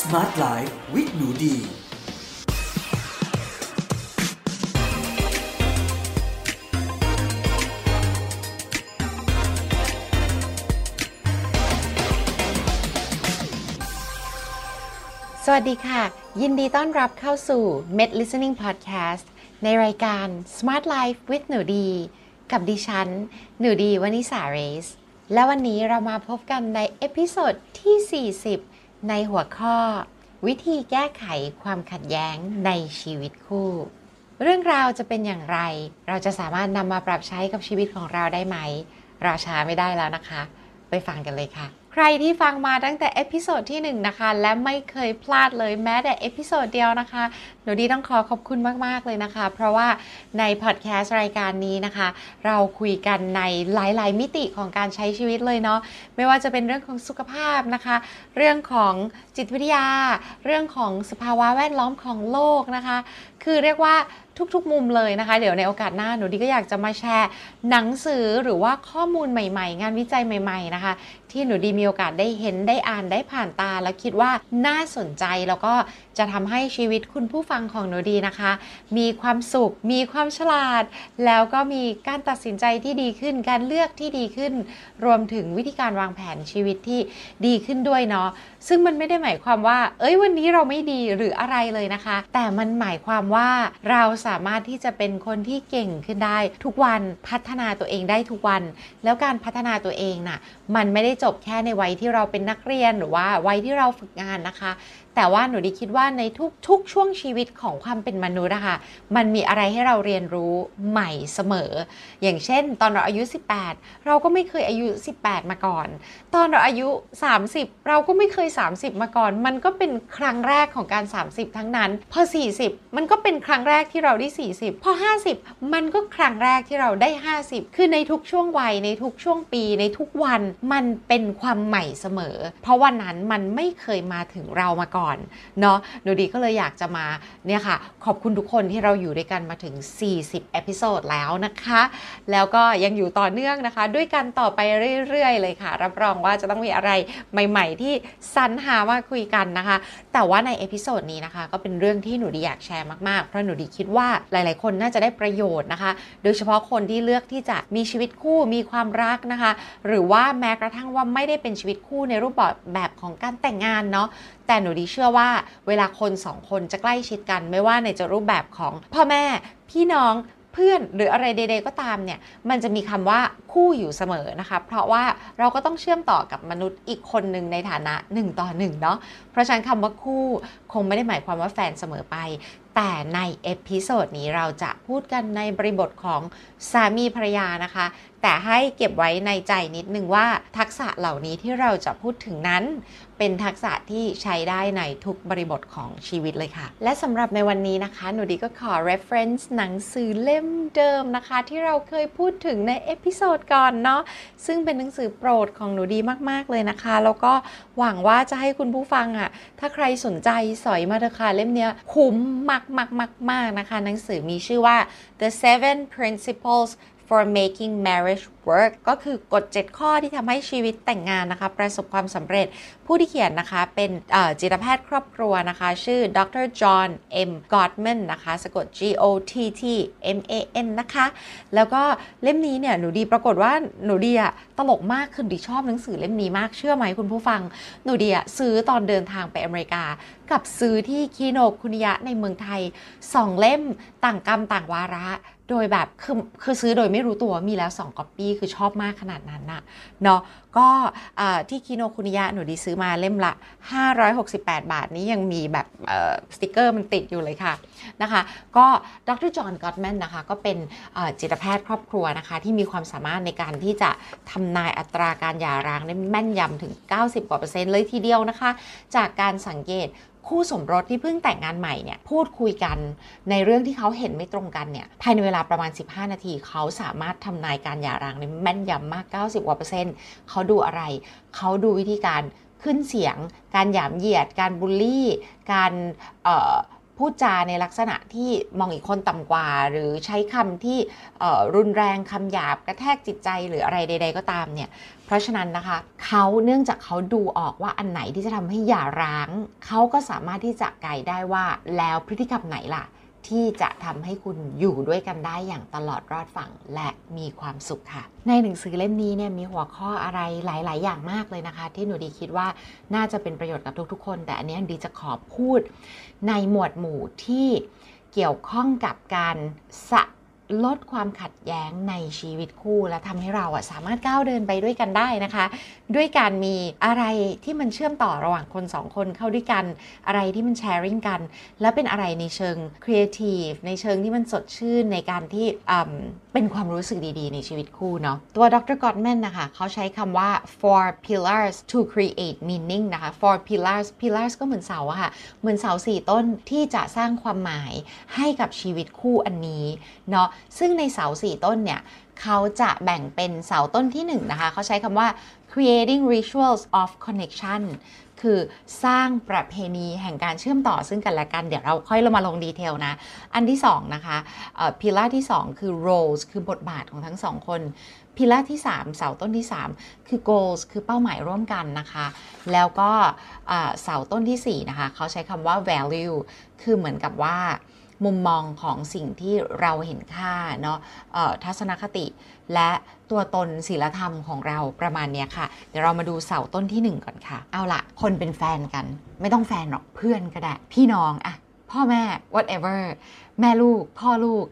Smart Life with หนูดี สวัสดีค่ะ ยินดีต้อนรับเข้าสู่ Med Listening Podcast ในรายการ Smart Life with หนูดี กับดิฉัน หนูดีวนิสาเรส และวันนี้เรามาพบกันใน episode ที่ 40 ในหัวข้อ วิธีแก้ไขความขัดแย้งในชีวิตคู่ เรื่องราวจะเป็นอย่างไร เราจะสามารถนำมาปรับใช้กับชีวิตของเราได้ไหม เราช้าไม่ได้แล้วนะคะ ไปฟังกันเลยค่ะ ใครที่ฟังมาตั้งแต่ episode ที่1นะคะ และไม่เคยพลาดเลยแม้แต่ episode เดียวนะคะหนูดีต้องขอขอบคุณมาก ๆ เลยนะคะ เพราะว่าในพอดแคสต์รายการนี้นะคะ เราคุยกันในหลาย ๆ มิติของการใช้ชีวิตเลยเนาะไม่ว่าจะเป็นเรื่องของสุขภาพนะคะ เรื่องของจิตวิทยา เรื่องของสภาวะแวดล้อมของโลกนะคะ คือเรียกว่า ทุกๆ มุมเลยนะคะ เดี๋ยวในโอกาสหน้าหนูดีก็อยากจะมาแชร์หนังสือหรือว่าข้อมูลใหม่ ๆ งานวิจัยใหม่ ๆ นะคะ ที่หนูดีมีโอกาสได้เห็นได้อ่านได้ผ่านตา แล้วคิดว่าน่าสนใจแล้วก็จะทำให้ชีวิตคุณผู้ฟังของหนูดีนะคะ มีความสุข มีความฉลาด แล้วก็มีการตัดสินใจที่ดีขึ้น การเลือกที่ดีขึ้น รวมถึงวิธีการวางแผนชีวิตที่ดีขึ้นด้วยเนาะ ซึ่งมันไม่ได้หมายความว่า เอ้ยวันนี้เราไม่ดีหรืออะไรเลยนะคะ แต่มันหมายความว่าเราสามารถที่จะเป็นคนที่เก่งขึ้นได้ ทุกวันพัฒนาตัวเองได้ทุกวัน แล้วการพัฒนาตัวเองน่ะมันไม่ได้จบแค่ในวัยที่เราเป็นนักเรียนหรือว่าวัยที่เราฝึกงานนะคะ แต่ว่าหนูดีคิดว่าในทุกๆ ช่วงชีวิตของความเป็นมนุษย์อะคะมันมีอะไรให้เราเรียนรู้ใหม่เสมอ อย่างเช่น ตอนเราอายุ 18 เราก็ไม่เคยอายุ 18 มาก่อน ตอนเราอายุ 30 เราก็ไม่เคย 30 มาก่อน มันก็เป็นครั้งแรกของการ 30 ทั้งนั้น พอ 40 มันก็เป็นครั้งแรกที่เราได้ 40 พอ 50 มันก็ครั้งแรกที่เราได้ 50 คือในทุกช่วงวัยในทุกช่วงปีในทุกวันมันเป็นความใหม่เสมอ เพราะวันนั้นมันไม่เคยมาถึงเรามาก่อนเนาะหนูดีก็เลยอยากจะมาเนี่ยค่ะ ขอบคุณทุกคนที่เราอยู่ด้วยกันมาถึง 40 episode แล้วนะคะ แล้วก็ยังอยู่ต่อเนื่องนะคะ ด้วยกันต่อไปเรื่อยๆ เลยค่ะ รับรองว่าจะต้องมีอะไรใหม่ ๆ ที่สรรหามาคุยกันนะคะ แต่ว่าใน episode นี้นะคะ ก็เป็นเรื่องที่หนูดีอยากแชร์มากๆ เพราะหนูดีคิดว่าหลายๆ คนน่าจะได้ประโยชน์นะคะ โดยเฉพาะคนที่เลือกที่จะมีชีวิตคู่มีความรักนะคะ หรือว่าแม้กระทั่งว่าไม่ได้เป็นชีวิตคู่ในรูปแบบของการแต่งงานเนาะ แต่หนูดีเชื่อว่าเวลาคนสองคนจะใกล้ชิดกัน ไม่ว่าในจะรูปแบบของพ่อแม่พี่น้องเพื่อนหรืออะไรใดๆก็ตามเนี่ย มันจะมีคำว่าคู่อยู่เสมอนะคะ เพราะว่าเราก็ต้องเชื่อมต่อกับมนุษย์อีกคนหนึ่งในฐานะ1ต่อ1เนาะเพราะฉะนั้นคำว่าคู่คงไม่ได้หมายความว่าแฟนเสมอไป แต่ใน episode นี้เราจะพูดกันในบริบทของสามีภรรยานะคะ แต่ให้เก็บไว้ในใจนิดนึงว่าทักษะเหล่านี้ที่เราจะพูดถึงนั้น เป็นทักษะที่ใช้ได้ในทุกบริบทของชีวิตเลยค่ะ และสำหรับในวันนี้นะคะ หนูดีก็ขอ reference หนังสือเล่มเดิมนะคะ ที่เราเคยพูดถึงใน episode ก่อนเนาะซึ่งเป็นหนังสือโปรดของหนูดีมากๆเลยนะคะ แล้วก็หวังว่าจะให้คุณผู้ฟังอะ่ะ ถ้าใครสนใจสอยมาเถอะค่ะเล่มเนี้ยคุ้มมากมากมากมากนะคะ หนังสือมีชื่อว่า The Seven Principles for making marriage work ก็คือกฎ 7 ข้อที่ทำให้ชีวิตแต่งงานนะคะ ประสบความสำเร็จ ผู้ที่เขียนนะคะเป็นจิตแพทย์ครอบครัวนะคะ ชื่อดรจอห์น M. Gottman นนะคะ สะกด G O T T M A N นะคะ แล้วก็เล่มนี้เนี่ยหนูดีปรากฏว่าหนูดีอะตลกมากคือดีชอบหนังสือเล่มนี้มากเชื่อไหมคุณผู้ฟัง หนูดีอะซื้อตอนเดินทางไปอเมริกา กับซื้อที่คีโนคุนิยะในเมืองไทยสองเล่มต่างกรรมต่างวาระโดยแบบคือคือซื้อโดยไม่รู้ตัวมีแล้ว2ก๊อปปี้คือชอบมากขนาดนั้นน่ะเนาะก็ที่คิโนคุนิยะหนูดีซื้อมาเล่มละ 568 บาทนี้ยังมีแบบสติกเกอร์มันติดอยู่เลยค่ะนะคะก็ดรจอห์นกอตแมนนะคะก็เป็นจิตแพทย์ครอบครัวนะคะที่มีความสามารถในการที่จะทำนายอัตราการหย่าร้างได้แม่นยำถึง 90 กว่าเปอร์เซ็นต์เลยทีเดียวนะคะ จากการสังเกตคู่สมรสที่เพิ่งแต่งงานใหม่เนี่ยพูดคุยกันในเรื่องที่เขาเห็นไม่ตรงกันเนี่ยภายในเวลาประมาณ 15 นาที เขาสามารถทำนายการหย่าร้างได้แม่นยำมาก 90กว่าเปอร์เซ็นต์เขาดูอะไร เขาดูวิธีการ ขึ้นเสียง การหยามเหยียด การบูลลี่ การพูดจาในลักษณะที่มองอีกคนต่ำกว่า หรือใช้คำที่รุนแรงคำหยาบกระแทกจิตใจหรืออะไรใด ๆ ก็ตามเนี่ย เพราะฉะนั้นนะคะเขาเนื่องจากเขาดูออกว่าอันไหนที่จะทำให้หย่าร้าง เขาก็สามารถที่จะไกด์ได้ว่าแล้วพฤติกรรมไหนล่ะ ที่จะทำให้คุณอยู่ด้วยกันได้อย่างตลอดรอดฝั่งและมีความสุขค่ะ ในหนังสือเล่มนี้เนี่ยมีหัวข้ออะไรหลาย ๆ อย่างมากเลยนะคะ ที่หนูดีคิดว่าน่าจะเป็นประโยชน์กับทุก ๆ คน แต่อันนี้ดีจะขอพูดในหมวดหมู่ที่เกี่ยวข้องกับการสะ ลดความขัดแย้งในชีวิตคู่และทำให้เราอะสามารถก้าวเดินไปด้วยกันได้นะคะ ด้วยการมีอะไรที่มันเชื่อมต่อระหว่างคนสองคนเข้าด้วยกัน อะไรที่มันแชร์ริ่งกัน และเป็นอะไรในเชิงครีเอทีฟในเชิงที่มันสดชื่นในการที่เป็นความรู้สึกดีๆ ในชีวิตคู่เนาะตัวดรกอตแมนนะคะเขาใช้คำว่า four pillars to create meaning นะคะ four pillars pillars ก็เหมือนเสาอะค่ะ เหมือนเสาสี่ต้นที่จะสร้างความหมายให้กับชีวิตคู่อันนี้เนาะซึ่งในเสาสี่ต้นเนี่ยเขาจะแบ่งเป็นเสาต้นที่1นนะคะ เขาใช้คำว่า creating rituals of connection คือสร้างประเพณีแห่งการเชื่อมต่อซึ่งกันและกัน เดี๋ยวเราค่อยเรามาลงดีเทลนะ อันที่ 2 นะคะพิลาที่ 2 คือ roles คือบทบาทของทั้งสองคนพิลาที่ 3 เสาต้นที่ 3 คือ goals คือเป้าหมายร่วมกันนะคะ แล้วก็เสาต้นที่ 4 นะคะ เขาใช้คำว่า value คือเหมือนกับว่า มุมมองของสิ่งที่เราเห็นค่าเนาะทัศนคติและตัวตนศีลธรรมของเราประมาณนี้ค่ะ เดี๋ยวเรามาดูเสาต้นที่ 1 ก่อนค่ะ เอาละคนเป็นแฟนกัน ไม่ต้องแฟนหรอกเพื่อนก็ได้ พี่น้องอะพ่อแม่ whatever แม่ลูก พ่อลูก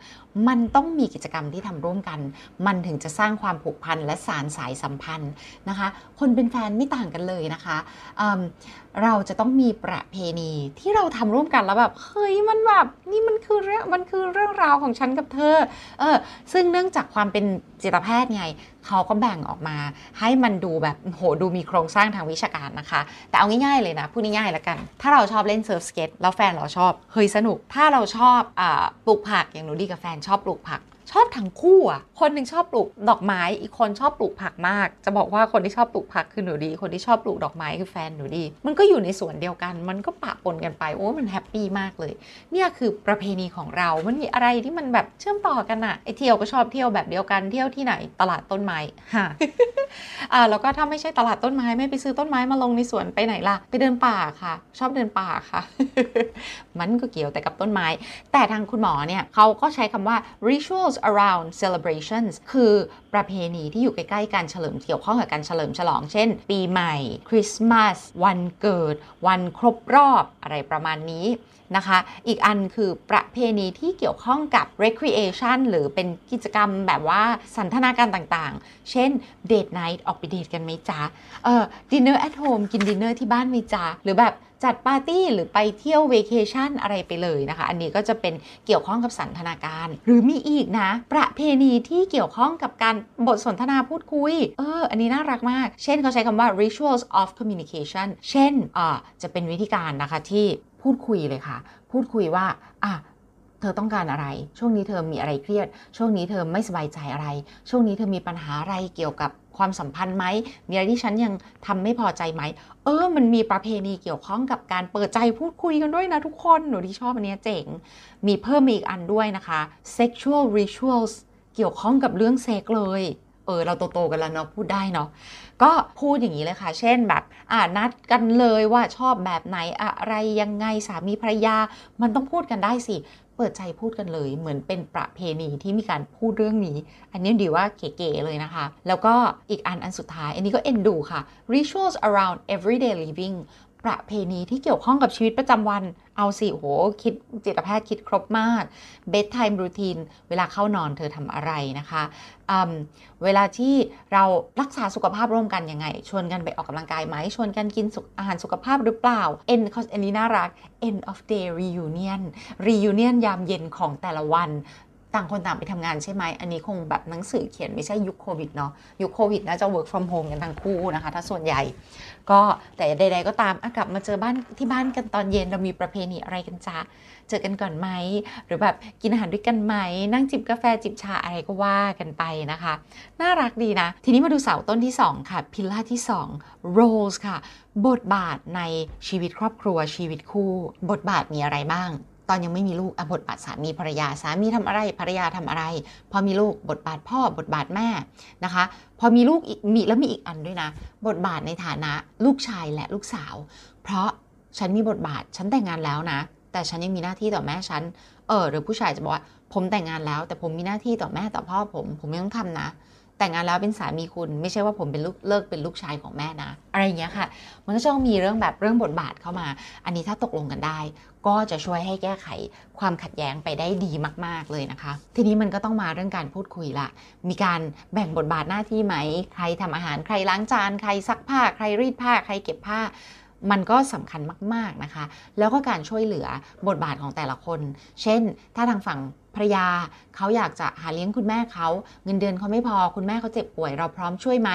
มันต้องมีกิจกรรมที่ทำร่วมกัน มันถึงจะสร้างความผูกพันและสานสายสัมพันธ์นะคะ คนเป็นแฟนไม่ต่างกันเลยนะคะเราจะต้องมีประเพณีที่เราทำร่วมกันแล้วแบบเฮ้ยมันแบบนี่มันคือเรื่องมันคือเรื่องราวของฉันกับเธอเออซึ่งเนื่องจากความเป็นจิตแพทย์ไงเขาก็แบ่งออกมา ให้มันดูแบบโหดูมีโครงสร้างทางวิชาการนะคะ แต่เอาง่ายๆเลยนะพูดง่ายๆแล้วกัน ถ้าเราชอบเล่นเซิร์ฟสเก็ตแล้วแฟนเราชอบเฮ้ยสนุก ถ้าเราชอบอปลูกผักอย่างหนูดีกับแฟนชอบปลูกผัก ชอบทั้งคู่อะ คนหนึ่งชอบปลูกดอกไม้ อีกคนชอบปลูกผักมาก จะบอกว่าคนที่ชอบปลูกผักคือหนูดี คนที่ชอบปลูกดอกไม้คือแฟนหนูดี มันก็อยู่ในสวนเดียวกัน มันก็ปะปนกันไป โอ้ มันแฮปปี้มากเลย เนี่ยคือประเพณีของเรา มันมีอะไรที่มันแบบเชื่อมต่อกันอะไอเที่ยวก็ชอบเที่ยวแบบเดียวกัน เที่ยวที่ไหน ตลาดต้นไม้ฮะอ่า แล้วก็ถ้าไม่ใช่ตลาดต้นไม้ ไม่ไปซื้อต้นไม้มาลงในสวนไปไหนล่ะ ไปเดินป่าค่ะ ชอบเดินป่าค่ะ มันก็เกี่ยวแต่กับต้นไม้ แต่ทางคุณหมอเนี่ยเขาก็ใช้คำว่า rituals around celebrations คือประเพณีที่อยู่ใกล้ๆการเฉลิมเกี่ยวข้องกับการเฉลิมฉลอง เช่น ปีใหม่ คริสต์มาส วันเกิด วันครบรอบอะไรประมาณนี้นะคะ อีกอันคือประเพณีที่เกี่ยวข้องกับ recreation หรือเป็นกิจกรรมแบบว่าสันทนาการต่างๆ เช่น date night ออกไปเดทกันไหมจ๊ะ เออ dinner at home กินดินเนอร์ที่บ้านไหมจ๊ะ หรือแบบ จัดปาร์ตี้หรือไปเที่ยวเวเคชันอะไรไปเลยนะคะ อันนี้ก็จะเป็นเกี่ยวข้องกับสันทนาการ หรือมีอีกนะ ประเพณีที่เกี่ยวข้องกับการบทสนทนาพูดคุย เออ อันนี้น่ารักมาก เช่นเขาใช้คำว่า rituals of communication เช่นอ่าจะเป็นวิธีการนะคะที่พูดคุยเลยค่ะ พูดคุยว่าอะ เธอต้องการอะไร ช่วงนี้เธอมีอะไรเครียด ช่วงนี้เธอไม่สบายใจอะไร ช่วงนี้เธอมีปัญหาอะไรเกี่ยวกับความสัมพันธ์ไหม มีอะไรที่ฉันยังทำไม่พอใจไหม เออ มันมีประเพณีเกี่ยวข้องกับการเปิดใจพูดคุยกันด้วยนะทุกคน หนูที่ชอบอันนี้เจ๋ง มีเพิ่มอีกอันด้วยนะคะ sexual rituals เกี่ยวข้องกับเรื่องเซ็กเลย เออ เราโตๆกันแล้วเนาะ พูดได้เนาะ ก็พูดอย่างนี้เลยค่ะ เช่นแบบ อ่านัดกันเลยว่าชอบแบบไหนอะไรยังไงสามีภรรยา มันต้องพูดกันได้สิ เปิดใจพูดกันเลย เหมือนเป็นประเพณีที่มีการพูดเรื่องนี้ อันนี้ดีว่าเก๋ๆเลยนะคะ แล้วก็อีกอันอันสุดท้าย อันนี้ก็เอ็นดูค่ะ rituals around everyday living ประเพณีที่เกี่ยวข้องกับชีวิตประจำวัน เอาสิโหคิดจิตแพทย์คิดครบมาก bedtime routine เวลาเข้านอนเธอทำอะไรนะคะเวลาที่เรารักษาสุขภาพร่วมกันยังไง ชวนกันไปออกกำลังกายไหม ชวนกันกินอาหารสุขภาพหรือเปล่า end อันนี้น่ารัก end of day reunion reunion ยามเย็นของแต่ละวัน ต่างคนต่างไปทำงานใช่ไหม อันนี้คงแบบหนังสือเขียนไม่ใช่ยุคโควิดเนาะ ยุคโควิดน่าจะ work from home กันทั้งคู่นะคะ ถ้าส่วนใหญ่ ก็แต่ใด ๆ ก็ตามกลับมาเจอบ้านที่บ้านกันตอนเย็นเรามีประเพณีอะไรกันจ้าเจอกันก่อนไหม หรือแบบกินอาหารด้วยกันไหม นั่งจิบกาแฟจิบชาอะไรก็ว่ากันไปนะคะ น่ารักดีนะ ทีนี้มาดูเสาต้นที่ 2 ค่ะ พิลล่าที่ 2 roles ค่ะ บทบาทในชีวิตครอบครัวชีวิตคู่ บทบาทมีอะไรบ้าง ตอนยังไม่มีลูกบทบาทสามีภรรยาสามีทำอะไรภรรยาทำอะไร พอมีลูกบทบาทพ่อบทบาทแม่นะคะ พอมีลูกอีกมีแล้วมีอีกอันด้วยนะ บทบาทในฐานะลูกชายและลูกสาว เพราะฉันมีบทบาทฉันแต่งงานแล้วนะ แต่ฉันยังมีหน้าที่ต่อแม่ฉันเออหรือผู้ชายจะบอกว่าผมแต่งงานแล้ว แต่ผมมีหน้าที่ต่อแม่ต่อพ่อผม ผมไม่ต้องทำนะ แต่งงานแล้วเป็นสามีคุณไม่ใช่ว่าผมเป็นลูกเลิกเป็นลูกชายของแม่นะ อะไรอย่างเงี้ยค่ะ มันก็จะต้องมีเรื่องแบบเรื่องบทบาทเข้ามา อันนี้ถ้าตกลงกันได้ ก็จะช่วยให้แก้ไขความขัดแย้งไปได้ดีมาก ๆเลยนะคะ ทีนี้มันก็ต้องมาเรื่องการพูดคุยละมีการแบ่งบทบาทหน้าที่ไหม ใครทำอาหารใครล้างจานใครซักผ้า ใครรีดผ้า ใครเก็บผ้ามันก็สำคัญมาก ๆ นะคะ แล้วก็การช่วยเหลือบทบาทของแต่ละคน เช่น ถ้าทางฝั่งภรรยาเขาอยากจะหาเลี้ยงคุณแม่เขาเงินเดือนเขาไม่พอคุณแม่เขาเจ็บป่วยเราพร้อมช่วยไหม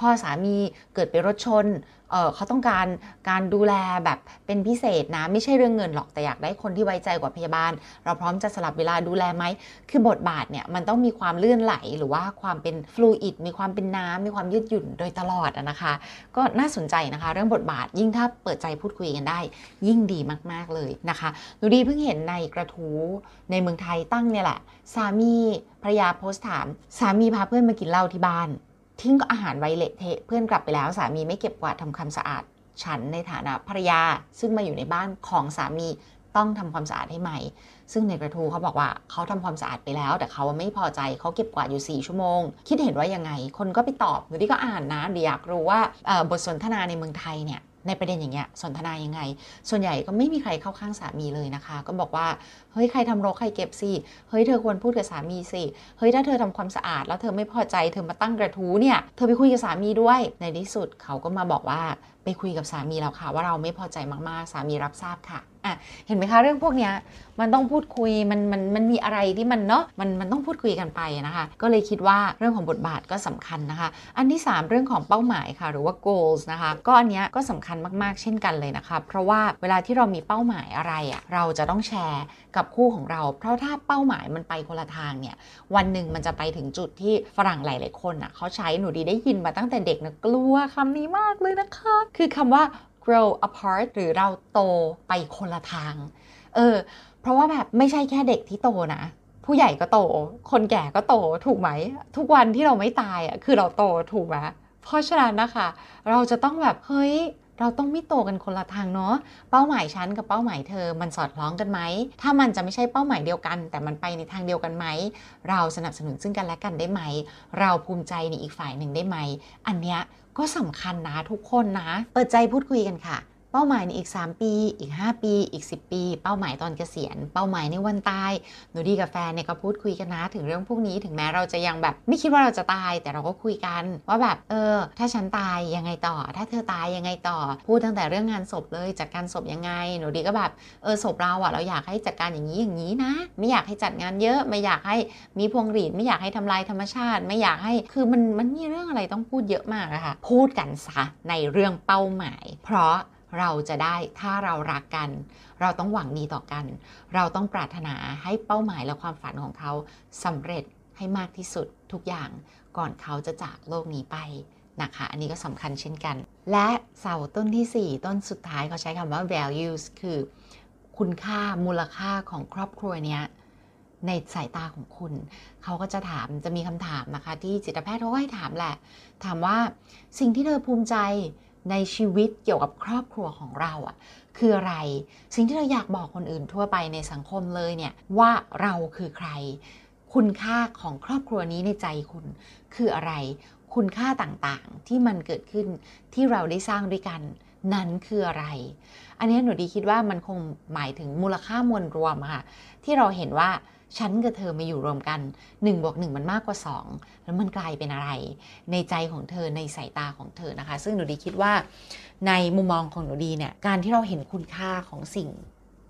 พ่อสามีเกิดไปรถชนเเขาต้องการการดูแลแบบเป็นพิเศษนะ ไม่ใช่เรื่องเงินหรอกแต่อยากได้คนที่ไว้ใจกว่าพยาบาล เราพร้อมจะสลับเวลาดูแลไหมคือบทบาทเนี่ยมันต้องมีความเลื่อนไหลหรือว่าความเป็นฟลูอิดมีความเป็นน้ำมีความยืดหยุ่นโดยตลอดนะคะ ก็น่าสนใจนะคะ เรื่องบทบาทยิ่งถ้าเปิดใจพูดคุยกันได้ ยิ่งดีมากๆเลยนะคะดูดีเพิ่งเห็นในกระทู้ในเมืองไทยตั้งเนี่ยแหละ สามีภรรยาโพสต์ถาม สามีพาเพื่อนมากินเหล้าที่บ้าน ทิ้งอาหารไว้เละเทะเพื่อนกลับไปแล้ว สามีไม่เก็บกวาดทำความสะอาด ฉันในฐานะภรรยาซึ่งมาอยู่ในบ้านของสามีต้องทำความสะอาดให้ใหม่ ซึ่งในกระทู้เขาบอกว่าเขาทำความสะอาดไปแล้ว แต่เขาไม่พอใจเขาเก็บกวาดอยู่ 4 ชั่วโมง คิดเห็นว่ายังไง คนก็ไปตอบหรือที่ก็อ่านนะเดี๋ยวอยากรู้ว่าบทสนทนาในเมืองไทยเนี่ย ในประเด็นอย่างเงี้ยสนทนายังไง ส่วนใหญ่ก็ไม่มีใครเข้าข้างสามีเลยนะคะ ก็บอกว่าเฮ้ยใครทำรกใครเก็บสิเฮ้ยเธอควรพูดกับสามีสิเฮ้ยถ้าเธอทำความสะอาด แล้วเธอไม่พอใจเธอมาตั้งกระทู้เนี่ยเธอไปคุยกับสามีด้วย ในที่สุดเขาก็มาบอกว่าไปคุยกับสามีแล้วค่ะ ว่าเราไม่พอใจมากๆ สามีรับทราบค่ะ อะเห็นไหมคะเรื่องพวกเนี้ยมันต้องพูดคุยมันมันมันมีอะไรที่มันเนาะมันมันต้องพูดคุยกันไปนะคะ ก็เลยคิดว่าเรื่องของบทบาทก็สำคัญนะคะ อันที่ 3 เรื่องของเป้าหมายค่ะ หรือว่า goals นะคะก็อันเนี้ยก็สำคัญมากๆ เช่นกันเลยนะคะเพราะว่าเวลาที่เรามีเป้าหมายอะไรอะ่ะเราจะต้องแชร์กับคู่ของเรา เพราะถ้าเป้าหมายมันไปคนละทางเนี่ยวันหนึ่งมันจะไปถึงจุดที่ฝรั่งหลาย ๆ คนอะเขาใช้หนูดีได้ยินมาตั้งแต่เด็กนะกลัวคำนี้มากเลยนะคะ คือคำว่า grow apart หรือเราโตไปคนละทาง เออ เพราะว่าแบบไม่ใช่แค่เด็กที่โตนะ ผู้ใหญ่ก็โต คนแก่ก็โตถูกไหม ทุกวันที่เราไม่ตายอะคือเราโตถูกไหมเพราะฉะนั้นนะคะ เราจะต้องแบบเฮ้ย เราต้องไม่โตกันคนละทางเนาะ เป้าหมายฉันกับเป้าหมายเธอ มันสอดคล้องกันไหม ถ้ามันจะไม่ใช่เป้าหมายเดียวกัน แต่มันไปในทางเดียวกันไหม เราสนับสนุนซึ่งกันและกันได้ไหม เราภูมิใจในอีกฝ่ายหนึ่งได้ไหม อันเนี้ยก็สำคัญนะทุกคนนะ เปิดใจพูดคุยกันค่ะ ป้าหมายในอีก 3 ปี อีก 5 ปี อีก 10 ปี เป้าหมายตอนเกษียณ เป้าหมายในวันตาย หนูดีกับแฟนเนี่ยก็พูดคุยกันนะถึงเรื่องพวกนี้ถึงแม้เราจะยังแบบ ไม่คิดว่าเราจะตาย แต่เราก็คุยกันว่าแบบเออ ถ้าฉันตายยังไงต่อ ถ้าเธอตายยังไงต่อ พูดตั้งแต่เรื่องงานศพเลยจัดการศพยังไง หนูดีก็แบบเออศพเราอะเราอยากให้จัดการอย่างนี้อย่างนี้นะ ไม่อยากให้จัดงานเยอะไม่อยากให้มีพวงหรีดไม่อยากให้ทำลายธรรมชาติ ไม่อยากให้คือมันมันมีเรื่องอะไรต้องพูดเยอะมากอะค่ะพูดกันซะในเรื่องเป้าหมาย เพราะ เราจะได้ถ้าเรารักกัน เราต้องหวังดีต่อกัน เราต้องปรารถนาให้เป้าหมายและความฝันของเขาสำเร็จให้มากที่สุดทุกอย่างก่อนเขาจะจากโลกนี้ไปนะคะ อันนี้ก็สำคัญเช่นกัน และเสาต้นที่ 4 ต้นสุดท้ายเขาใช้คำว่า values คือ คุณค่ามูลค่าของครอบครัวเนี้ยในสายตาของคุณ เขาก็จะถามจะมีคำถามนะคะ ที่จิตแพทย์เขาให้ถามแหละ ถามว่าสิ่งที่เธอภูมิใจ ในชีวิตเกี่ยวกับครอบครัวของเราอะ่ะคืออะไร สิ่งที่เราอยากบอกคนอื่นทั่วไปในสังคมเลยเนี่ยว่าเราคือใคร คุณค่าของครอบครัวนี้ในใจคุณคืออะไร คุณค่าต่างๆที่มันเกิดขึ้นที่เราได้สร้างด้วยกันนั้นคืออะไร อันนี้หนูดีคิดว่ามันคงหมายถึงมูลค่ามวลรวมค่ะที่เราเห็นว่า ฉันกับเธอมาอยู่รวมกัน1บวก1มันมากกว่า 2 แล้วมันกลายเป็นอะไร ในใจของเธอในสายตาของเธอนะคะ ซึ่งหนูดีคิดว่า ในมุมมองของหนูดีเนี่ยการที่เราเห็นคุณค่าของสิ่ง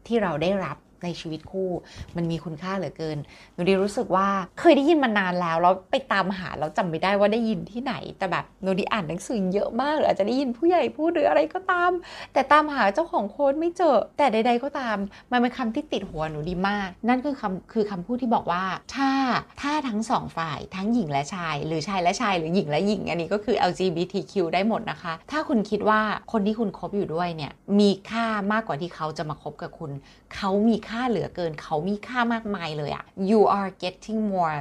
ที่เราได้รับ ในชีวิตคู่ มันมีคุณค่าเหลือเกินหนูดีรู้สึกว่าเคยได้ยินมานานแล้วแล้วไปตามหาแล้วจำไม่ได้ว่าได้ยินที่ไหน แต่แบบหนูดีอ่านหนังสือเยอะมากหรืออาจจะได้ยินผู้ใหญ่พูดหรืออะไรก็ตาม แต่ตามหาเจ้าของโค้ดไม่เจอ แต่ใด ๆก็ตาม มันเป็นคำที่ติดหัวหนูดีมาก นั่นคือคำคือคำพูดที่บอกว่า ถ้าถ้าทั้งสองฝ่ายทั้งหญิงและชาย หรือชายและชาย หรือหญิงและหญิง อันนี้ก็คือ LGBTQ ได้หมดนะคะ ถ้าคุณคิดว่าคนที่คุณคบอยู่ด้วยเนี่ยมีค่ามากกว่าที่เขาจะมาคบกับคุณ เขามีค่าเหลือเกิน เขามีค่ามากมายเลยอะ you are getting more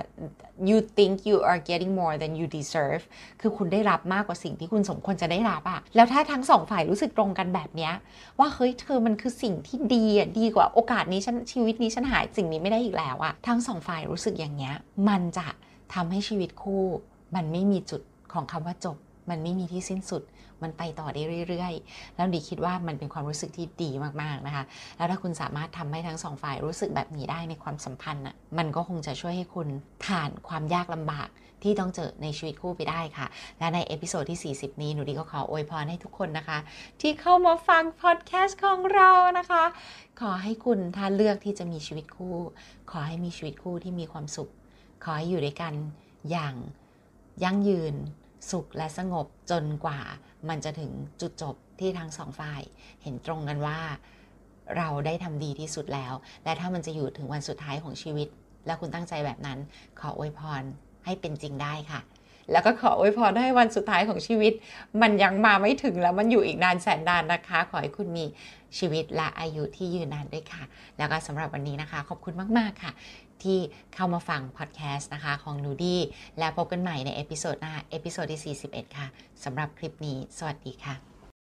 you think you are getting more than you deserve คือคุณได้รับมากกว่าสิ่งที่คุณสมควรจะได้รับอะแล้วถ้าทั้งสองฝ่ายรู้สึกตรงกันแบบเนี้ย ว่าเฮ้ยเธอมันคือสิ่งที่ดีอะดีกว่าโอกาสนี้ฉันชีวิตนี้ฉันหายสิ่งนี้ไม่ได้อีกแล้วอะทั้งสองฝ่ายรู้สึกอย่างเงี้ย มันจะทำให้ชีวิตคู่ มันไม่มีจุดของคำว่าจบ มันไม่มีที่สิ้นสุด มันไปต่อได้เรื่อยๆ แล้วดีคิดว่ามันเป็นความรู้สึกที่ดีมากๆนะคะ แล้วถ้าคุณสามารถทำให้ทั้งสองฝ่ายรู้สึกแบบนี้ได้ในความสัมพันธ์น่ะมันก็คงจะช่วยให้คุณผ่านความยากลำบากที่ต้องเจอในชีวิตคู่ไปได้ค่ะ และใน episode ที่ 40 นี้หนูดีก็ขออวยพรให้ทุกคนนะคะ ที่เข้ามาฟังพอดแคสต์ของเรานะคะ ขอให้คุณถ้าเลือกที่จะมีชีวิตคู่ ขอให้มีชีวิตคู่ที่มีความสุข ขอให้อยู่ด้วยกันอย่างยั่งยืน สุขและสงบจนกว่า มันจะถึงจุดจบที่ทั้งสองฝ่าย เห็นตรงกันว่าเราได้ทำดีที่สุดแล้ว และถ้ามันจะอยู่ถึงวันสุดท้ายของชีวิต แล้วคุณตั้งใจแบบนั้น ขออวยพรให้เป็นจริงได้ค่ะ แล้วก็ขออวยพรให้วันสุดท้ายของชีวิต มันยังมาไม่ถึงแล้วมันอยู่อีกนานแสนนานนะคะ ขอให้คุณมีชีวิตและอายุที่ยืนนานด้วยค่ะ แล้วก็สำหรับวันนี้นะคะ ขอบคุณมาก ๆ ค่ะ ที่เข้ามาฟังพอดแคสต์นะคะของหนูดีและพบกันใหม่ใน episode หน้า episode ที่ 41 ค่ะสำหรับคลิปนี้ สวัสดีค่ะ